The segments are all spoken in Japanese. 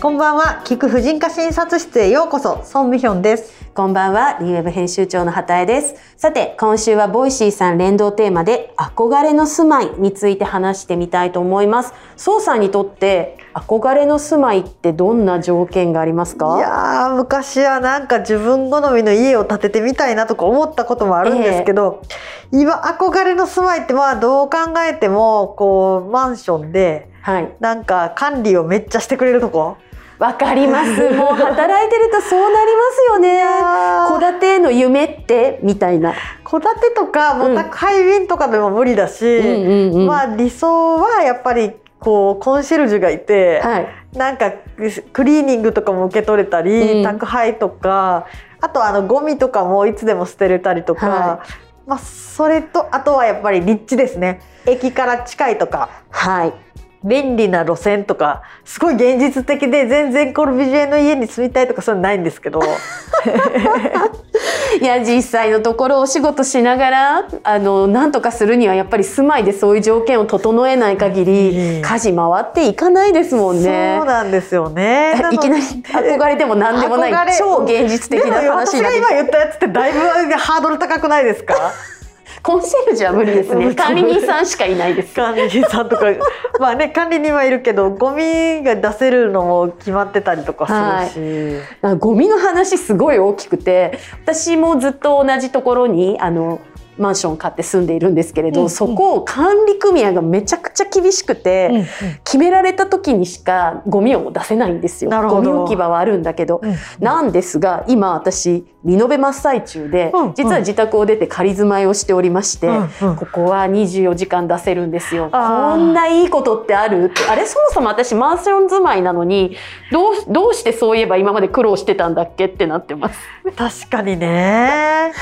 こんばんは聴く婦人科診察室へようこそ宋美玄ですこんばんは、 LEEウェブ編集長の畑江です。さて、今週はボイシーさん連動テーマで、憧れの住まいについて話してみたいと思います。宋さんにとって、憧れの住まいってどんな条件がありますいかやー昔はなんか自分好みの家を建ててみたいなとか思ったこともあるんですけど、今憧れの住まいってまあどう考えてもこうマンションではい。なんか管理をめっちゃしてくれるとこ？わかります。もう働いてるとそうなりますよね。戸建ての夢ってみたいな。戸建てとかもう宅配便とかでも無理だし、まあ理想はやっぱりこうコンシェルジュがいて、はい。なんかクリーニングとかも受け取れたり、うん宅配とかあとあのゴミとかもいつでも捨てれたりとか、はまあそれとあとはやっぱり立地ですね駅から近いとかはい。便利な路線とかすごい現実的で全然コルビジュエの家に住みたいとかそういうのないんですけど。いや実際のところお仕事しながらあのなんとかするにはやっぱり住まいでそういう条件を整えない限り、うん。家事回っていかないですもんね。そう。なんですよね。いきなり憧れでも何でもない。超現実的な話になって今言ったやつってだいぶハードル高くないですか？コンシェルジュは無理ですね。管理人さんしかいないです。管理人さんとか。まあね管理人はいるけどゴミが出せるのも決まってたりとかするし、なんかゴミの話すごい大きくて私もずっと同じところにあのマンション買って住んでいるんですけれど、うんそこを管理組合がめちゃくちゃ厳しくて、うんうん。決められた時にしかゴミを出せないんですよ。ゴミ置き場はあるんだけど、うんなんですが今私リノベ真っ最中で、うんうん。実は自宅を出て仮住まいをしておりまして、うんうん。ここは24時間出せるんですよ。こんないいことってある？あれそもそも私マンション住まいなのにどうどうしてそういえば今まで苦労してたんだっけってなってます。確かにね。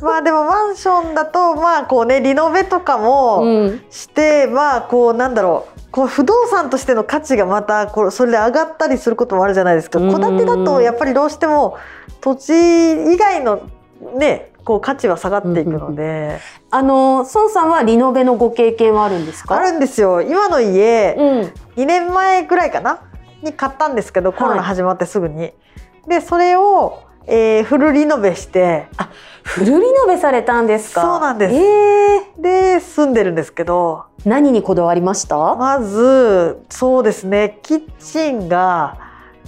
まあでもマンションだとまあこうねリノベとかもうん。して、まあこうなんだろう。こう不動産としての価値がまたこうそれで上がったりすることもあるじゃないですか。うん。戸建てだとやっぱりどうしても土地以外のねこう価値は下がっていくので、あの孫さんはリノベのご経験はあるんですか？あるんですよ。今の家、うん。2年前ぐらいかな？に買ったんですけどコロナ始まってすぐに。でそれを、えーフルリノベしてフルリノベされたんですか？そうなんですえーで住んでるんですけど何にこだわりました？まずそうですねキッチンが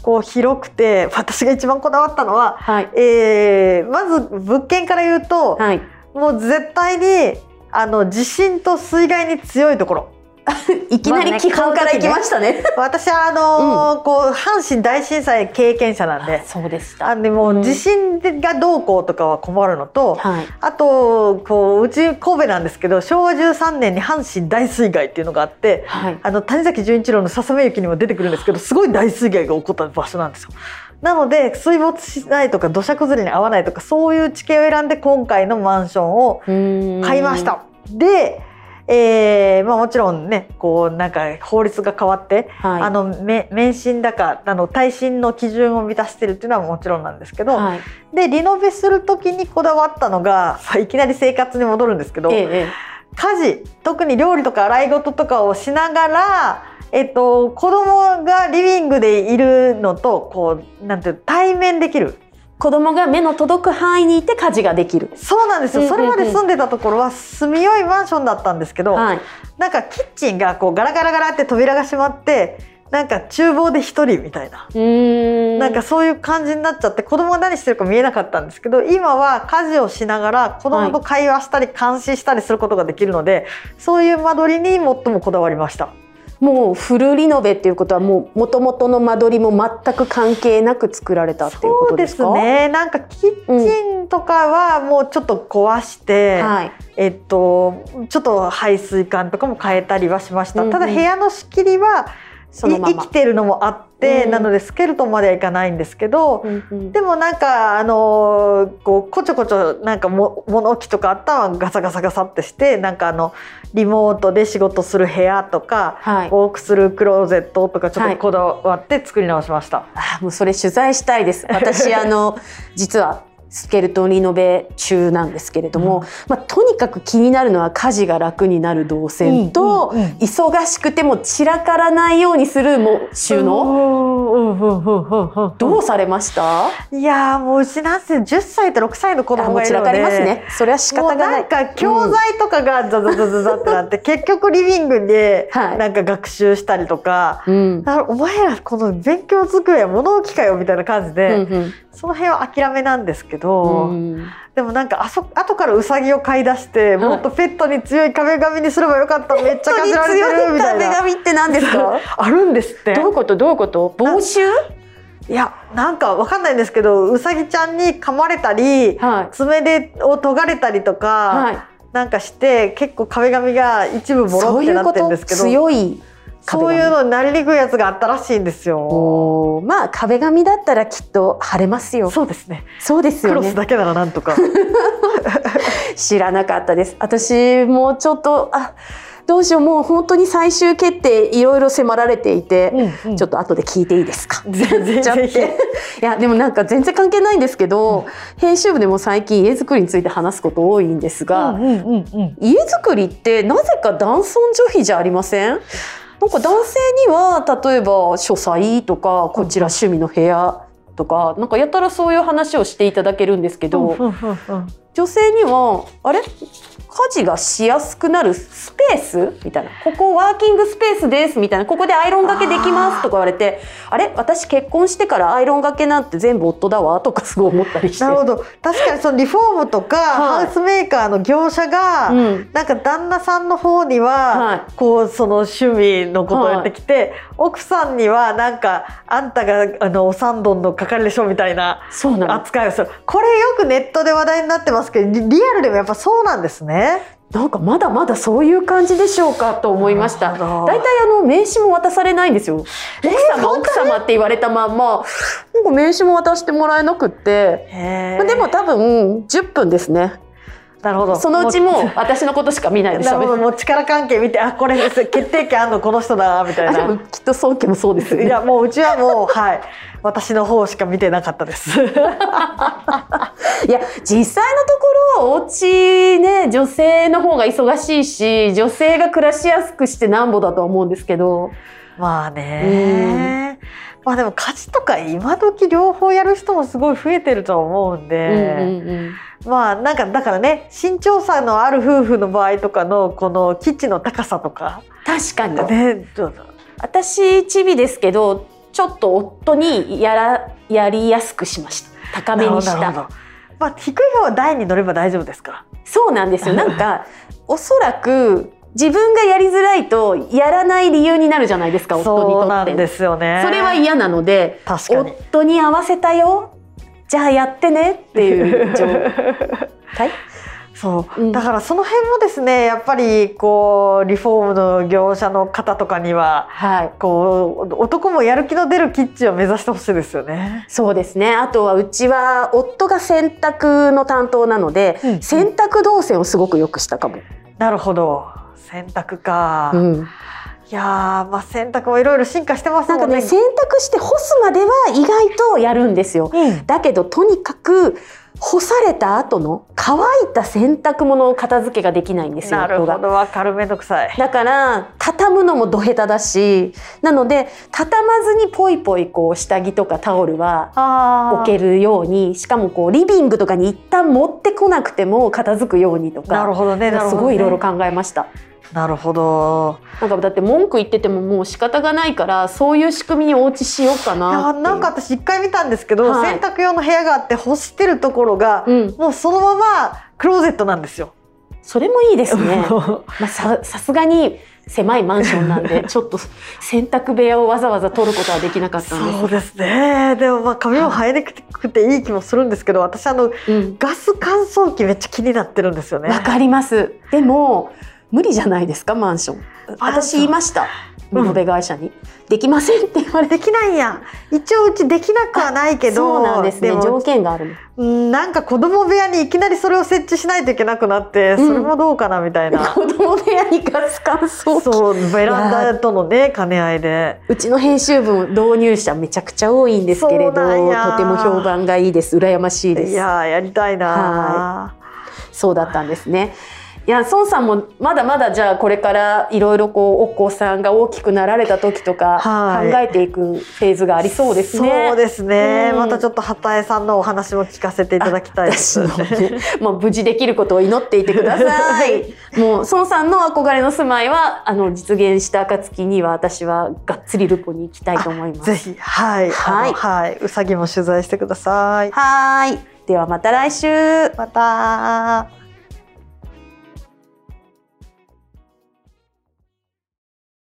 こう広くて私が一番こだわったのは、はい。えーまず物件から言うと、はい。もう絶対にあの地震と水害に強いところ。いきなり基本から行きましたね。私はあのーこう阪神大震災経験者なんで。そうでした。あでもうん地震がどうこうとかは困るのと、はい。あとこううち神戸なんですけど昭和13年に阪神大水害っていうのがあってはい。あの谷崎潤一郎の「ささめ雪」にも出てくるんですけどすごい大水害が起こった場所なんですよ。なので水没しないとか土砂崩れに合わないとかそういう地形を選んで今回のマンションを買いまし。た。で、えーまあ、もちろんねこうなんか法律が変わって、はい。あのめ免震だかあの耐震の基準を満たしてるっていうのはもちろんなんですけど、はい。でリノベする時にこだわったのが、まあ、いきなり生活に戻るんですけど、えええ家事特に料理とか洗い事とかをしながら、えっと、子供がリビングでいるのとこうなんていうの対面できるえ。子供が目の届く範囲にいて家事ができる。そうなんですよ、それまで住んでたところは住みよいマンションだったんですけど、はい。なんかキッチンがこうガラガラガラって扉が閉まってなんか厨房で一人みたいな。なんかそういう感じになっちゃって子供が何してるか見えなかったんですけど今は家事をしながら子供と会話したり監視したりすることができるので、そういう間取りに最もこだわりました。もうフルリノベっていうことはもう元々の間取りも全く関係なく作られたっていうこそうでとですか？すねなんかキッチンとかはもうちょっと壊して、はい。えっと、ちょっと排水管とかも変えたりはしました、うんうんただ部屋の仕切りは生きてるのもあって、うんなのでスケルトンまではいかないんですけど、うんうんでもなんかあのーこうこちょこちょなんかも物置とかあったらガサガサガサってしてなんかあのリモートで仕事する部屋とか、はい。ウォークするクローゼットとかちょっはいとこだわって作り直しました。あもうそれ取材したいです。私あの 実はスケルトンリノベ中なんですけれども、うん。まあ、とにかく気になるのは家事が楽になる動線と、うんうんうん。忙しくても散らからないようにするも収納？納どうされました？いやもううちなんせ10歳と6歳の子供がいるのでかりますね。それは仕方がない。なんか教材とかがザザザザザってなって、うん、結局リビングでなんか学習したりとか、はい、お前らこの勉強机は物置かよみたいな感じで、うんうん、その辺は諦めなんですけど、うん、でもなんかあそ後からウサギを買い出して、もっとペットに強い壁紙にすればよかった。めっちゃ感じられてるみたいな。壁紙って何ですか？あるんですって。どういうこと？どういうこと？防臭？いやなんかわかんないんですけどうさぎちゃんに噛まれたり、はい、爪でを研がれたりとか、はい、なんかして結構壁紙が一部ボロってなってるんですけど。強い？そういうのになりにくいやつがあったらしいんですよ。まあ壁紙だったらきっと晴れますよ。そうですね。そうですよね。クロスだけならなんとか。知らなかったです。私もちょっとあ。どうしようもう本当に最終決定いろいろ迫られていて、うんうん、ちょっと後で聞いていいですか？全然 いやでもなんか全然関係ないんですけど、うん、編集部でも最近家づくりについて話すこと多いんですが、うんうんうんうん、家づくりってなぜか男尊女卑じゃありません？なんか男性には例えば書斎とかこちら趣味の部屋とかなんかやたらそういう話をしていただけるんですけど、女性にはあれ？家事がしやすくなるスペース？みたいな。ここワーキングスペースですみたいな。ここでアイロンがけできますとか言われてあれ？私結婚してからアイロンがけなんて全部夫だわとかすごい思ったりして。なるほど。確かにそのリフォームとか、ハウスメーカーの業者が、うん、なんか旦那さんの方には、はい、こうその趣味のことをやってきて、はい、奥さんにはなんかあんたがあのお三丼の係でしょみたいな扱いをする。これよくネットで話題になってますけどリアルでもやっぱそうなんですね。なんかまだまだそういう感じでしょうかと思いました。大体あの名刺も渡されないんですよ。奥様、奥様って言われたまんま、なんか名刺も渡してもらえなくって。でも多分10分ですね。なるほど。そのうちも私のことしか見ないです。もう力関係見て、あ、これ決定権あんのこの人だみたいな。きっと宗家もそうですよね。いや、もううちはもうはい。私の方しか見てなかったですいや実際のところお家ね女性の方が忙しいし女性が暮らしやすくしてなんぼだと思うんですけど。まあね、うん、まあでも家事とか今時両方やる人もすごい増えてると思うんで、うんうんうんまあなんかだからね身長差のある夫婦の場合とかのこのキッチンの高さとか。確かに。ね私チビですけどちょっと夫にやらやりやすくしました。高めにした。まあ、低い方は台に乗れば大丈夫ですか？そうなんですよ。なんかおそらく自分がやりづらいとやらない理由になるじゃないですか夫にとって。そうなんですよね。それは嫌なので夫に合わせたよ。じゃあやってねっていう状態そう、うん、だからその辺もですねやっぱりこうリフォームの業者の方とかには、はい、こう男もやる気の出るキッチンを目指してほしいですよね。そうですね。あとはうちは夫が洗濯の担当なので、うん、洗濯動線をすごくよくしたかも。なるほど。洗濯か、うんいやまあ洗濯もいろいろ進化してますもんね。なんかね洗濯して干すまでは意外とやるんですよ。うん、だけどとにかく干された後の乾いた洗濯物を片付けができないんですよ。なるほどわかるめんどくさい。だから畳むのもど下手だしなので畳まずにポイポイこう下着とかタオルは置けるようにしかもこうリビングとかに一旦持ってこなくても片付くようにとかなるほどね、すごいいろいろ考えました。なるほど。なんかだって文句言っててももう仕方がないからそういう仕組みにお家しようかななんか私一回見たんですけど、はい、洗濯用の部屋があって干してるところが、うん、もうそのままクローゼットなんですよ。それもいいですね。まあささすがに狭いマンションなんで ちょっと洗濯部屋をわざわざ取ることはできなかったんです。そうですね。でもまあ髪も生えにくていい気もするんですけど私あの、うん、ガス乾燥機めっちゃ気になってるんですよね。わかります。でも無理じゃないですかマンション。私言いました。リノベ会社に、うん、できませんって言われてできないや。一応うちできなくはないけどそうなんですね。条件があるなんか子供部屋にいきなりそれを設置しないといけなくなって、それもどうかなみたいな。子供部屋にガス乾燥そう。ベランダとのね兼ね合いで。うちの編集部導入者めちゃくちゃ多いんですけれどとても評判がいいです。羨ましいです。いややりたいなそうだったんですねいいや孫さんもまだまだじゃあこれからいろいろこうお子さんが大きくなられた時とか考えていくフェーズがありそうですね。そうですね、うん、またちょっと畑江さんのお話も聞かせていただきたいです、ね、もう無事できることを祈っていてください。もう孫さんの憧れの住まいはあの実現した暁には私はがっつりルポに行きたいと思います。ぜひはいはいはい、うさぎも取材してください。はい。ではまた来週。また。